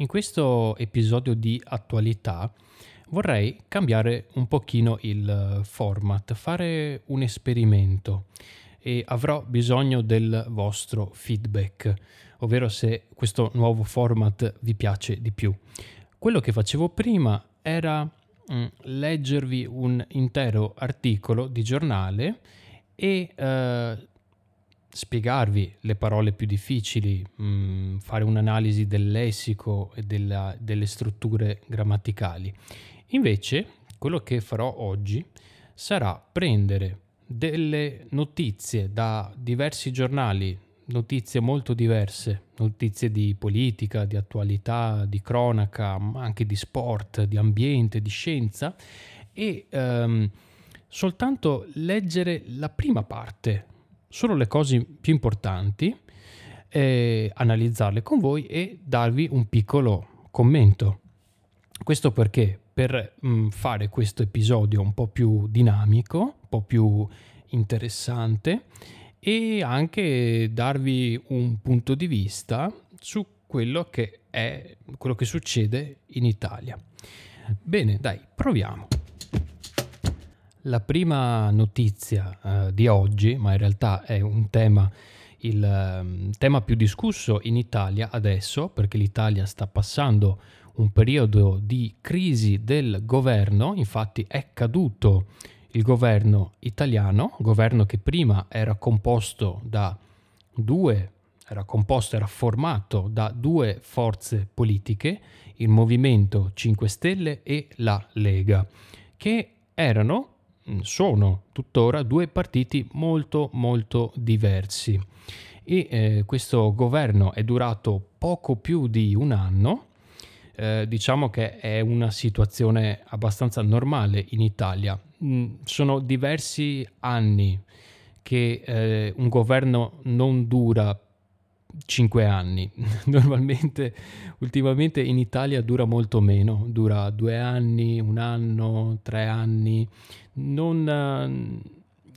in questo episodio di attualità vorrei cambiare un pochino il format, fare un esperimento e avrò bisogno del vostro feedback, ovvero se questo nuovo format vi piace di più. Quello che facevo prima era mm, leggervi un intero articolo di giornale e eh, spiegarvi le parole più difficili, mh, mm, fare un'analisi del lessico e della, delle strutture grammaticali. Invece, quello che farò oggi sarà prendere delle notizie da diversi giornali, notizie molto diverse, notizie di politica, di attualità, di cronaca, ma anche di sport, di ambiente, di scienza e ehm, soltanto leggere la prima parte solo le cose più importanti, eh, analizzarle con voi e darvi un piccolo commento. Questo perché per mh, mm, fare questo episodio un po' più dinamico, un po' più interessante e anche darvi un punto di vista su quello che è quello che succede in Italia. Bene, dai, proviamo. La prima notizia uh, di oggi, ma in realtà è un tema, il um, tema più discusso in Italia adesso, perché l'Italia sta passando un periodo di crisi del governo, infatti è caduto il governo italiano, governo che prima era composto da due, era composto, era formato da due forze politiche, il Movimento 5 Stelle e la Lega, che erano sono tuttora due partiti molto molto diversi e eh, questo governo è durato poco più di un anno. Eh, diciamo che è una situazione abbastanza normale in Italia. Mm, sono diversi anni che eh, un governo non dura cinque anni. Normalmente, ultimamente in Italia dura molto meno, dura due anni, un anno, tre anni. Non,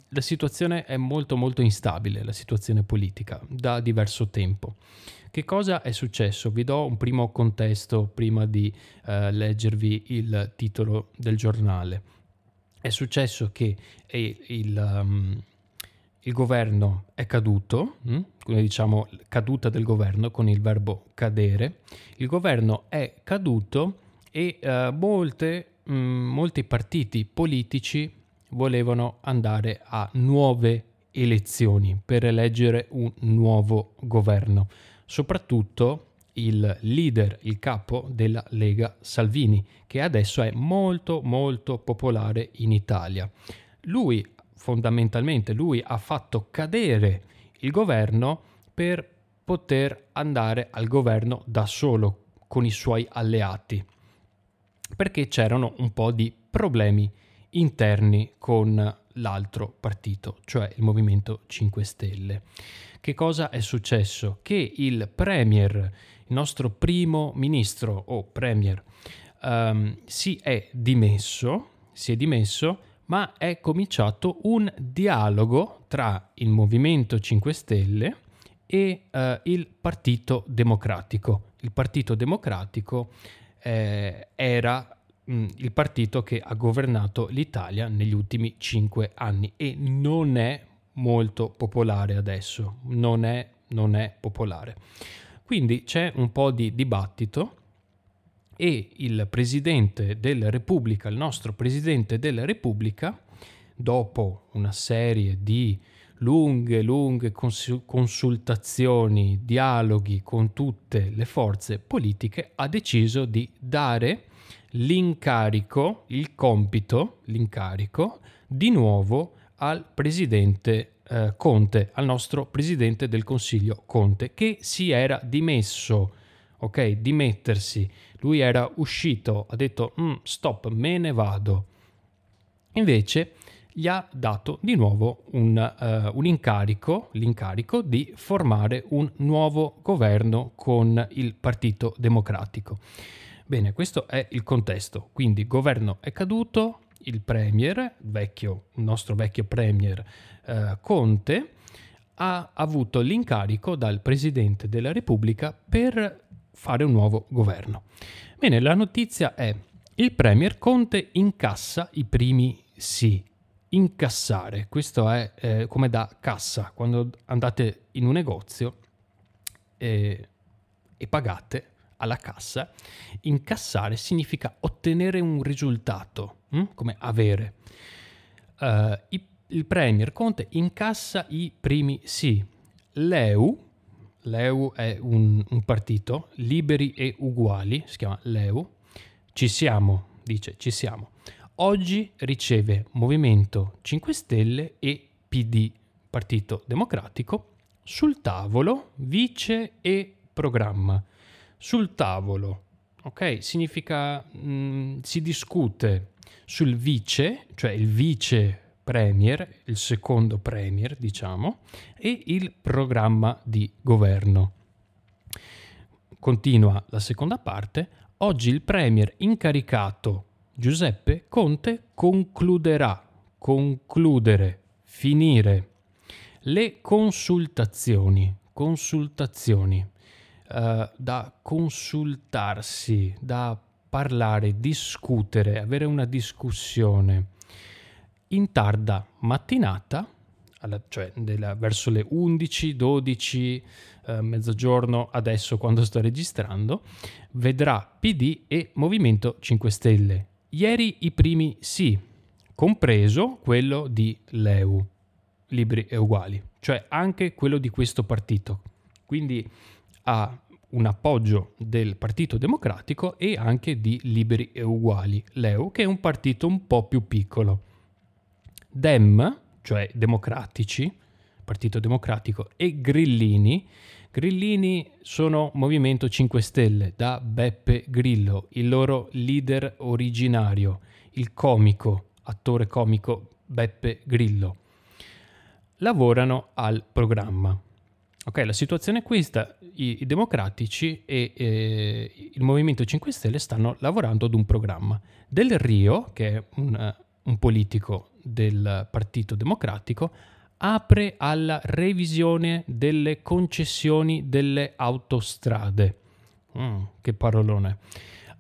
la situazione è molto molto instabile, la situazione politica, da diverso tempo. Che cosa è successo? Vi do un primo contesto prima di uh, leggervi il titolo del giornale. È successo che il, um, il governo è caduto, hm? diciamo caduta del governo con il verbo cadere, il governo è caduto e uh, molte, mh, molti partiti politici volevano andare a nuove elezioni per eleggere un nuovo governo, soprattutto il leader, il capo della Lega Salvini, che adesso è molto molto popolare in Italia. Lui fondamentalmente lui ha fatto cadere il governo per poter andare al governo da solo con i suoi alleati, perché c'erano un po' di problemi interni con l'altro partito, cioè il Movimento 5 Stelle. Che cosa è successo? Che il Premier, il nostro primo ministro o Premier, um, si è dimesso, si è dimesso ma è cominciato un dialogo tra il Movimento 5 Stelle e eh, il Partito Democratico. Il Partito Democratico eh, era mh, mm, il partito che ha governato l'Italia negli ultimi cinque anni e non è molto popolare adesso, non è, non è popolare. Quindi c'è un po' di dibattito e il Presidente della Repubblica, il nostro Presidente della Repubblica, dopo una serie di lunghe, lunghe consultazioni, dialoghi con tutte le forze politiche, ha deciso di dare l'incarico, il compito, l'incarico, di nuovo al Presidente eh, Conte, al nostro Presidente del Consiglio Conte, che si era dimesso, ok, dimettersi lui era uscito, ha detto mm, stop, me ne vado. Invece gli ha dato di nuovo un, uh, un, incarico, l'incarico di formare un nuovo governo con il Partito Democratico. Bene, questo è il contesto. Quindi governo è caduto, il premier, vecchio, il nostro vecchio premier uh, Conte, ha avuto l'incarico dal Presidente della Repubblica per fare un nuovo governo. Bene, la notizia è il Premier Conte incassa i primi sì. Incassare, questo è eh, come da cassa, quando andate in un negozio e, e pagate alla cassa, incassare significa ottenere un risultato, hm? come avere. Uh, i, il Premier Conte incassa i primi sì. L'EU, l'EU è un, un partito, liberi e uguali, si chiama l'EU, ci siamo, dice ci siamo. Oggi riceve Movimento 5 Stelle e PD, Partito Democratico, sul tavolo vice e programma. Sul tavolo, ok? Significa mh, mm, si discute sul vice, cioè il vice premier, il secondo premier, diciamo, e il programma di governo. Continua la seconda parte. Oggi il premier incaricato Giuseppe Conte concluderà, concludere, finire le consultazioni, consultazioni uh, da consultarsi, da parlare, discutere, avere una discussione in tarda mattinata, alla, cioè della, verso le 11, 12, eh, mezzogiorno, adesso quando sto registrando, vedrà PD e Movimento 5 Stelle. Ieri i primi sì, compreso quello di Leu, libri e uguali, cioè anche quello di questo partito. Quindi ha un appoggio del Partito Democratico e anche di Liberi e Uguali, Leu, che è un partito un po' più piccolo. Dem, cioè democratici, Partito Democratico, e Grillini. Grillini sono Movimento 5 Stelle, da Beppe Grillo, il loro leader originario, il comico, attore comico Beppe Grillo. Lavorano al programma. Ok, la situazione è questa, i, i democratici e eh, il Movimento 5 Stelle stanno lavorando ad un programma. Del Rio, che è un, un politico del Partito Democratico, apre alla revisione delle concessioni delle autostrade. Mm, che parolone.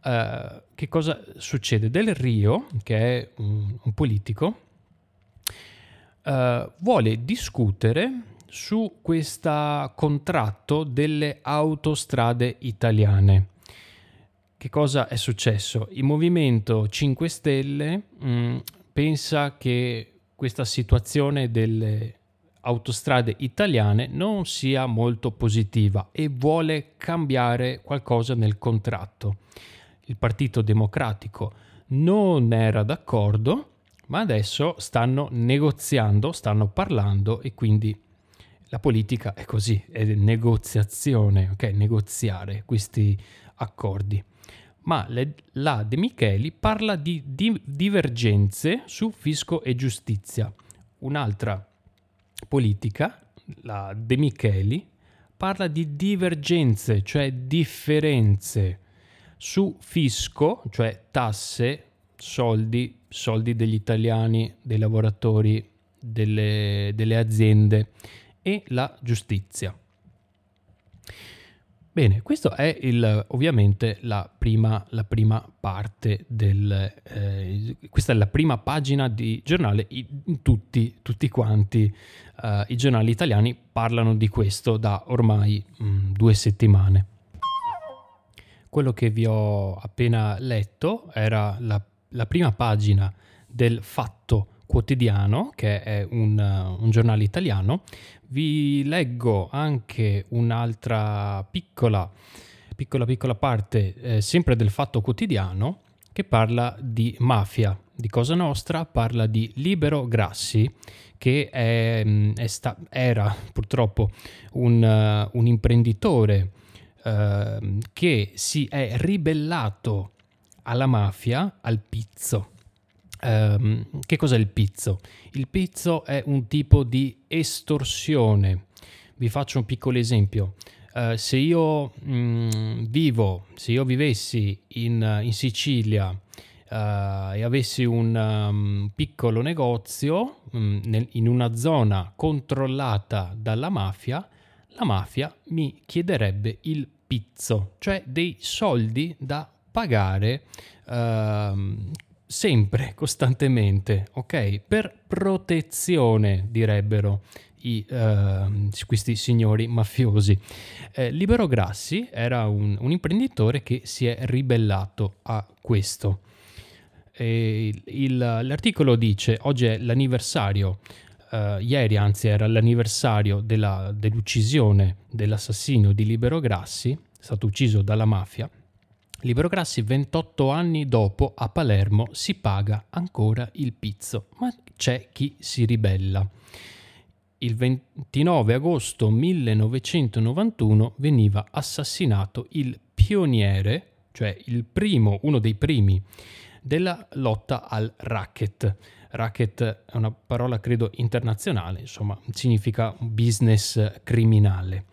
Uh, che cosa succede? Del Rio, che è un, un politico, uh, vuole discutere su questo contratto delle autostrade italiane. Che cosa è successo? Il Movimento 5 Stelle mh, mm, pensa che questa situazione delle autostrade italiane non sia molto positiva e vuole cambiare qualcosa nel contratto. Il Partito Democratico non era d'accordo, ma adesso stanno negoziando, stanno parlando e quindi la politica è così, è negoziazione, ok? Negoziare questi accordi. Ma le, la De Micheli parla di, di divergenze su fisco e giustizia. Un'altra politica, la De Micheli, parla di divergenze, cioè differenze su fisco, cioè tasse, soldi, soldi degli italiani, dei lavoratori, delle, delle aziende e la giustizia. Bene, questa è il, ovviamente la prima, la prima parte del... Eh, questa è la prima pagina di giornale, in tutti, tutti quanti uh, i giornali italiani parlano di questo da ormai mh, mm, due settimane. Quello che vi ho appena letto era la, la prima pagina del Fatto Quotidiano, che è un, un giornale italiano, vi leggo anche un'altra piccola, piccola, piccola parte, eh, sempre del Fatto Quotidiano, che parla di mafia, di Cosa Nostra, parla di Libero Grassi, che è, mm, è sta- era purtroppo un, uh, un imprenditore uh, che si è ribellato alla mafia, al pizzo Um, che cos'è il pizzo? Il pizzo è un tipo di estorsione. Vi faccio un piccolo esempio. Uh, se io mh, mm, vivo, se io vivessi in, in Sicilia uh, e avessi un um, piccolo negozio um, nel, in una zona controllata dalla mafia, la mafia mi chiederebbe il pizzo, cioè dei soldi da pagare uh, sempre, costantemente, ok? Per protezione, direbbero i, uh, questi signori mafiosi. Eh, Libero Grassi era un, un, imprenditore che si è ribellato a questo. Il, l'articolo dice oggi è l'anniversario, uh, ieri anzi era l'anniversario della, dell'uccisione dell'assassino di Libero Grassi, stato ucciso dalla mafia. Libero Grassi 28 anni dopo a Palermo si paga ancora il pizzo, ma c'è chi si ribella il 29 agosto 1991 veniva assassinato il pioniere, cioè il primo, uno dei primi, della lotta al racket. Racket è una parola credo internazionale, insomma significa business criminale.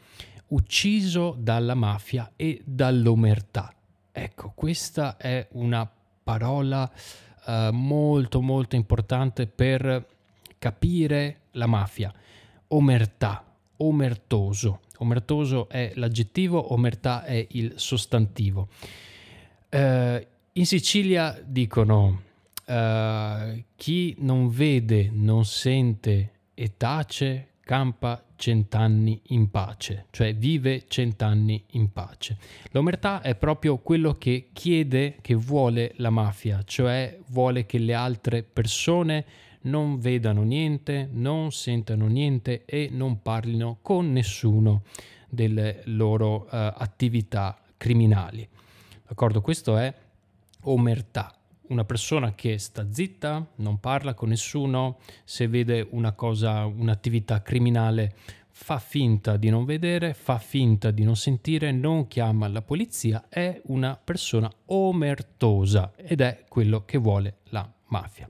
Ucciso dalla mafia e dall'omertà. Ecco, questa è una parola uh, molto molto importante per capire la mafia omertà, omertoso. Omertoso è l'aggettivo, omertà è il sostantivo. Uh, in Sicilia dicono uh, chi non vede, non sente e tace campa cent'anni in pace, cioè vive cent'anni in pace. L'omertà è proprio quello che chiede, che vuole la mafia, cioè vuole che le altre persone non vedano niente, non sentano niente e non parlino con nessuno delle loro uh, attività criminali. D'accordo? Questo è omertà. Una persona che sta zitta, non parla con nessuno, se vede una cosa, un'attività criminale, fa finta di non vedere, fa finta di non sentire, non chiama la polizia, è una persona omertosa ed è quello che vuole la mafia.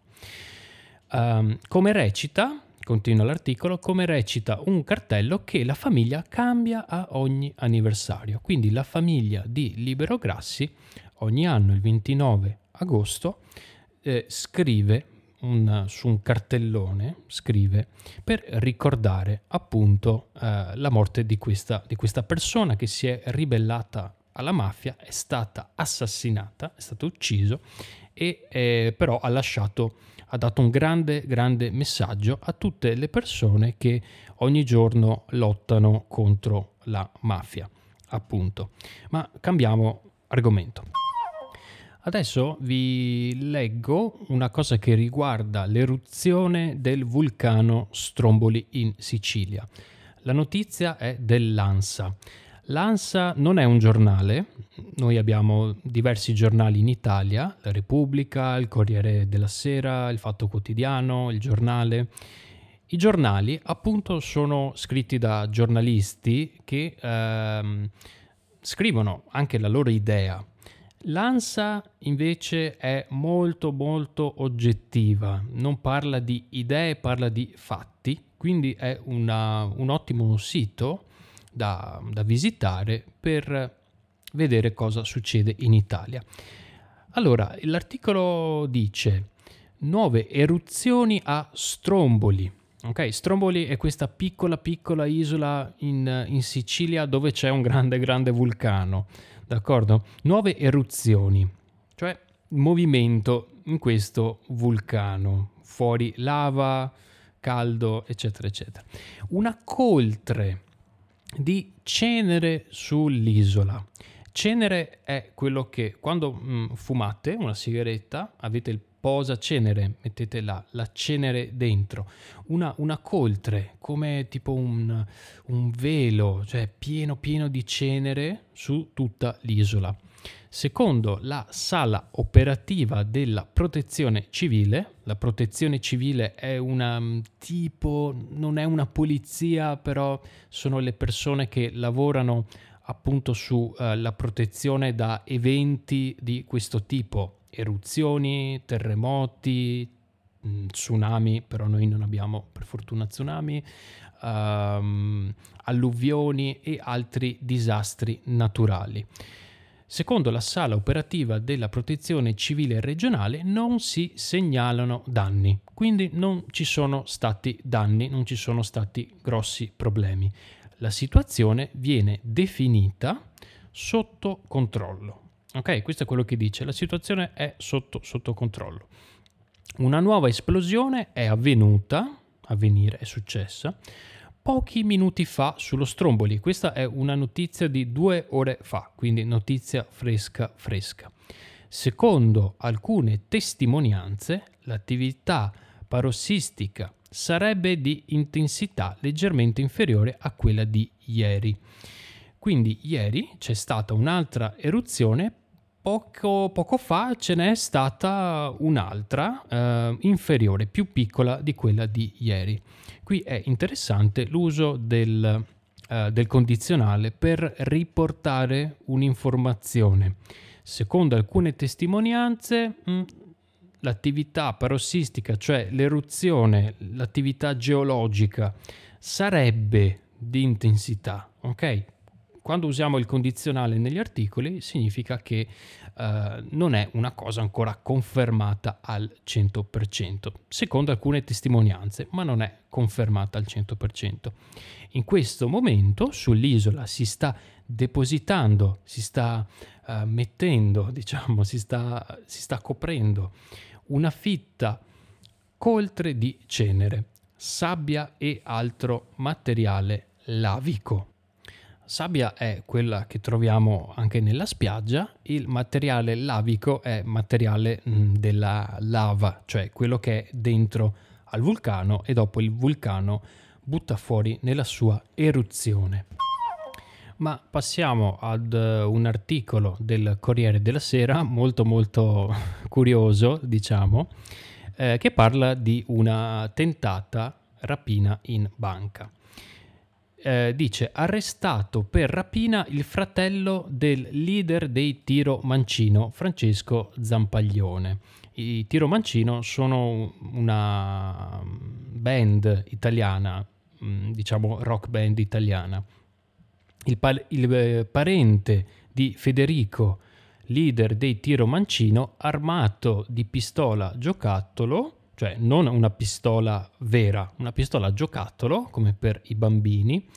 Um, come recita, continua l'articolo, come recita un cartello che la famiglia cambia a ogni anniversario. Quindi la famiglia di Libero Grassi ogni anno, il 29 agosto, eh, scrive un, su un cartellone, scrive per ricordare appunto eh, la morte di questa, di questa persona che si è ribellata alla mafia, è stata assassinata, è stato ucciso e eh, però ha lasciato ha dato un grande, grande messaggio a tutte le persone che ogni giorno lottano contro la mafia, appunto. Ma cambiamo argomento. Adesso vi leggo una cosa che riguarda l'eruzione del vulcano Stromboli in Sicilia. La notizia è dell'ANSA. L'ANSA non è un giornale, noi abbiamo diversi giornali in Italia, la Repubblica, il Corriere della Sera, il Fatto Quotidiano, il giornale. I giornali appunto sono scritti da giornalisti che ehm, scrivono anche la loro idea. L'ANSA invece è molto molto oggettiva, non parla di idee, parla di fatti, quindi è una, un ottimo sito da, da visitare per vedere cosa succede in Italia. Allora, l'articolo dice nuove eruzioni a Stromboli. Ok, Stromboli è questa piccola piccola isola in, in, Sicilia dove c'è un grande grande vulcano, d'accordo? Nuove eruzioni, cioè movimento in questo vulcano, fuori lava, caldo, eccetera, eccetera. Una coltre di cenere sull'isola. Cenere è quello che quando mm, fumate una sigaretta avete il posa cenere, mettete la, la cenere dentro, una, una, coltre come tipo un, un velo, cioè pieno pieno di cenere su tutta l'isola. Secondo la sala operativa della protezione civile, la protezione civile è una mm, tipo, non è una polizia, però sono le persone che lavorano appunto sulla uh, protezione da eventi di questo tipo, eruzioni, terremoti, mm, tsunami, però noi non abbiamo per fortuna tsunami, um, alluvioni e altri disastri naturali. Secondo la sala operativa della protezione civile regionale non si segnalano danni, quindi non ci sono stati danni, non ci sono stati grossi problemi. La situazione viene definita sotto controllo. Ok, questo è quello che dice, la situazione è sotto, sotto controllo. Una nuova esplosione è avvenuta, avvenire, è successa, pochi minuti fa sullo Stromboli. Questa è una notizia di due ore fa, quindi notizia fresca fresca. Secondo alcune testimonianze, l'attività parossistica sarebbe di intensità leggermente inferiore a quella di ieri. Quindi ieri c'è stata un'altra eruzione, poco, poco fa ce n'è stata un'altra eh, inferiore, più piccola di quella di ieri. Qui è interessante l'uso del, eh, del condizionale per riportare un'informazione. Secondo alcune testimonianze, mh, mm, l'attività parossistica, cioè l'eruzione, l'attività geologica, sarebbe di intensità, ok? Quando usiamo il condizionale negli articoli significa che uh, non è una cosa ancora confermata al 100%, secondo alcune testimonianze, ma non è confermata al 100%. In questo momento sull'isola si sta depositando, si sta uh, mettendo, diciamo, si sta, si sta coprendo una fitta coltre di cenere, sabbia e altro materiale lavico. Sabbia è quella che troviamo anche nella spiaggia, il materiale lavico è materiale mh, della lava, cioè quello che è dentro al vulcano e dopo il vulcano butta fuori nella sua eruzione. Ma passiamo ad uh, un articolo del Corriere della Sera molto molto curioso, diciamo, eh, che parla di una tentata rapina in banca. Eh, dice arrestato per rapina il fratello del leader dei Tiro Mancino, Francesco Zampaglione. I Tiro Mancino sono una band italiana, mm, diciamo rock band italiana il, pa- il eh, parente di Federico, leader dei Tiro Mancino, armato di pistola giocattolo, cioè non una pistola vera, una pistola giocattolo, come per i bambini,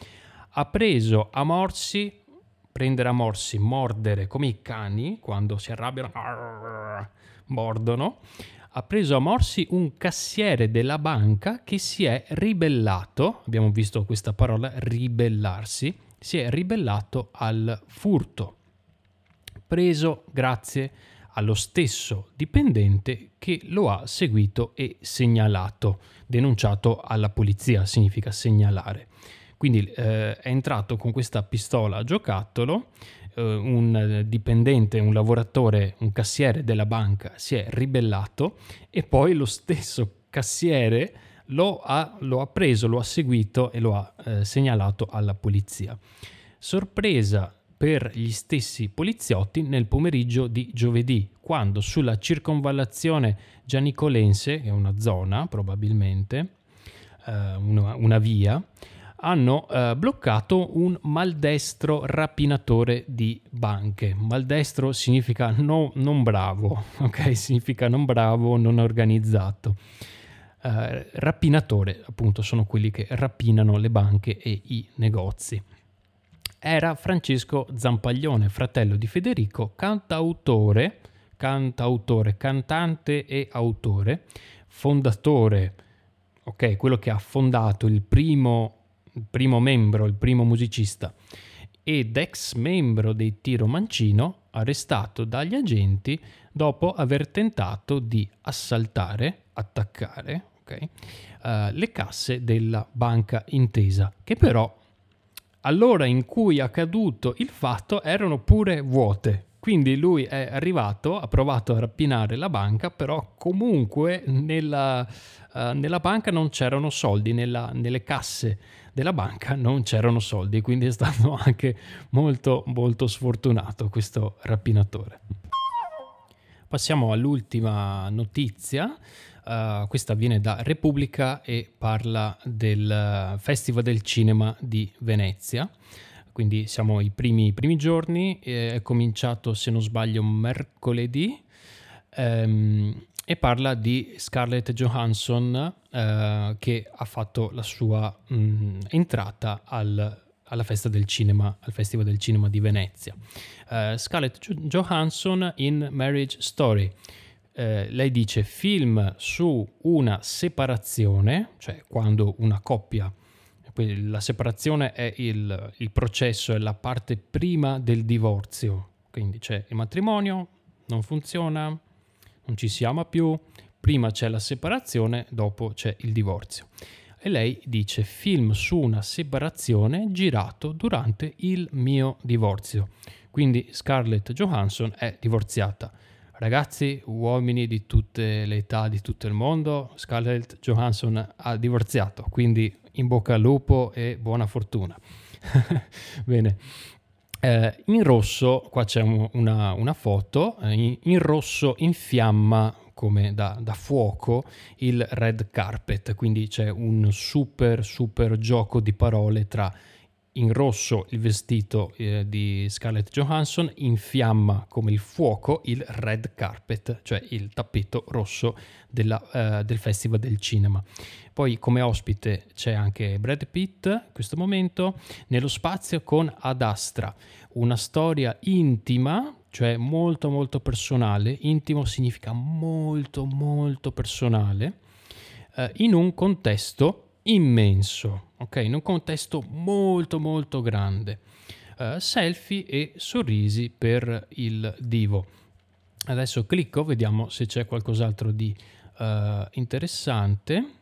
ha preso a morsi, prendere a morsi, mordere come i cani quando si arrabbiano, mordono, ha preso a morsi un cassiere della banca che si è ribellato, abbiamo visto questa parola ribellarsi, si è ribellato al furto, preso grazie allo stesso dipendente che lo ha seguito e segnalato, denunciato alla polizia, significa segnalare. Quindi eh, è entrato con questa pistola a giocattolo, eh, un dipendente, un lavoratore, un cassiere della banca si è ribellato e poi lo stesso cassiere lo ha, lo ha preso, lo ha seguito e lo ha eh, segnalato alla polizia. Sorpresa per gli stessi poliziotti nel pomeriggio di giovedì, quando sulla circonvallazione gianicolense, che è una zona probabilmente, eh, una, una, via, hanno eh, bloccato un maldestro rapinatore di banche. Maldestro significa no, non bravo, ok? Significa non bravo, non organizzato eh, rapinatore, appunto sono quelli che rapinano le banche e i negozi. Era Francesco Zampaglione, fratello di Federico, cantautore, cantautore, cantante e autore, fondatore, ok, quello che ha fondato il primo, il primo membro, il primo musicista ed ex membro dei Tiro Mancino, arrestato dagli agenti dopo aver tentato di assaltare, attaccare, okay, uh, le casse della banca intesa, che però all'ora in cui è accaduto il fatto erano pure vuote. Quindi lui è arrivato, ha provato a rapinare la banca, però comunque nella, uh, nella banca non c'erano soldi, nella, nelle casse della banca non c'erano soldi, quindi è stato anche molto molto sfortunato questo rapinatore. Passiamo all'ultima notizia. Uh, questa viene da Repubblica e parla del Festival del Cinema di Venezia. Quindi siamo ai primi, primi giorni, è cominciato se non sbaglio mercoledì um, e parla di Scarlett Johansson uh, che ha fatto la sua um, entrata al alla festa del cinema, al Festival del Cinema di Venezia. Uh, Scarlett Johansson in Marriage Story. Uh, lei dice film su una separazione, cioè quando una coppia, la separazione è il, il processo, è la parte prima del divorzio, quindi c'è il matrimonio, non funziona, non ci si ama più, prima c'è la separazione, dopo c'è il divorzio e lei dice film su una separazione girato durante il mio divorzio. Quindi Scarlett Johansson è divorziata. Ragazzi, uomini di tutte le età, di tutto il mondo, Scarlett Johansson ha divorziato, quindi in bocca al lupo e buona fortuna. Bene. Eh, in rosso, qua c'è una, una foto, eh, in, in rosso in fiamma come da, da, fuoco il red carpet, quindi c'è un super super gioco di parole tra in rosso il vestito eh, di Scarlett Johansson, in fiamma come il fuoco il red carpet, cioè il tappeto rosso della, eh, del Festival del Cinema. Poi come ospite c'è anche Brad Pitt in questo momento, nello spazio con Ad Astra, una storia intima cioè molto molto personale, intimo significa molto molto personale, eh, in un contesto immenso, ok? In un contesto molto molto grande. Uh, selfie e sorrisi per il divo. Adesso clicco, vediamo se c'è qualcos'altro di uh, interessante.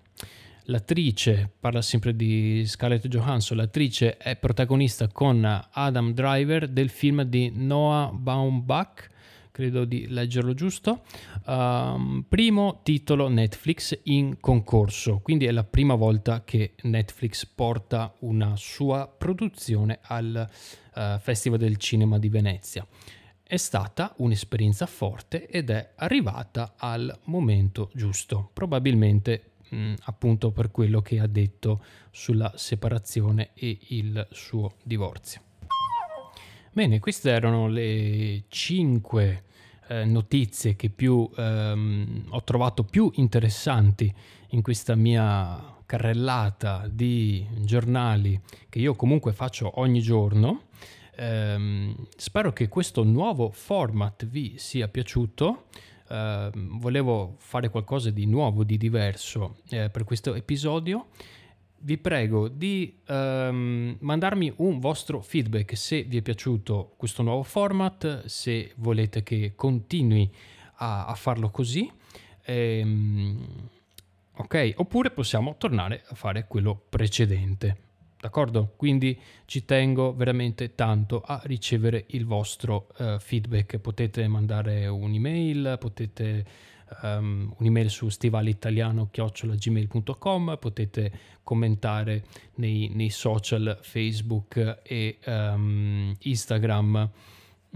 L'attrice, parla sempre di Scarlett Johansson, l'attrice è protagonista con Adam Driver del film di Noah Baumbach, credo di leggerlo giusto, um, primo titolo Netflix in concorso, quindi è la prima volta che Netflix porta una sua produzione al uh, Festival del Cinema di Venezia. È stata un'esperienza forte ed è arrivata al momento giusto, probabilmente mh, mm, appunto per quello che ha detto sulla separazione e il suo divorzio. Bene, queste erano le 5 eh, notizie che più ehm, ho trovato più interessanti in questa mia carrellata di giornali che io comunque faccio ogni giorno. Eh, spero che questo nuovo format vi sia piaciuto. Uh, volevo fare qualcosa di nuovo, di diverso eh, per questo episodio. Vi prego di um, mandarmi un vostro feedback se vi è piaciuto questo nuovo format, se volete che continui a, a farlo così. Ehm, ok, oppure possiamo tornare a fare quello precedente. D'accordo? Quindi ci tengo veramente tanto a ricevere il vostro uh, feedback. Potete mandare un'email, potete um, un'email su stivalitaliano.gmail.com, potete commentare nei, nei social Facebook e um, Instagram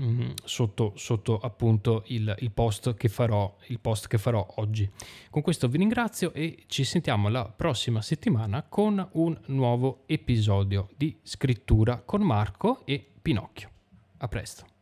Mm, sotto, sotto, appunto il, il, post che farò, il post che farò oggi. Con questo vi ringrazio e ci sentiamo la prossima settimana con un nuovo episodio di scrittura con Marco e Pinocchio. A presto.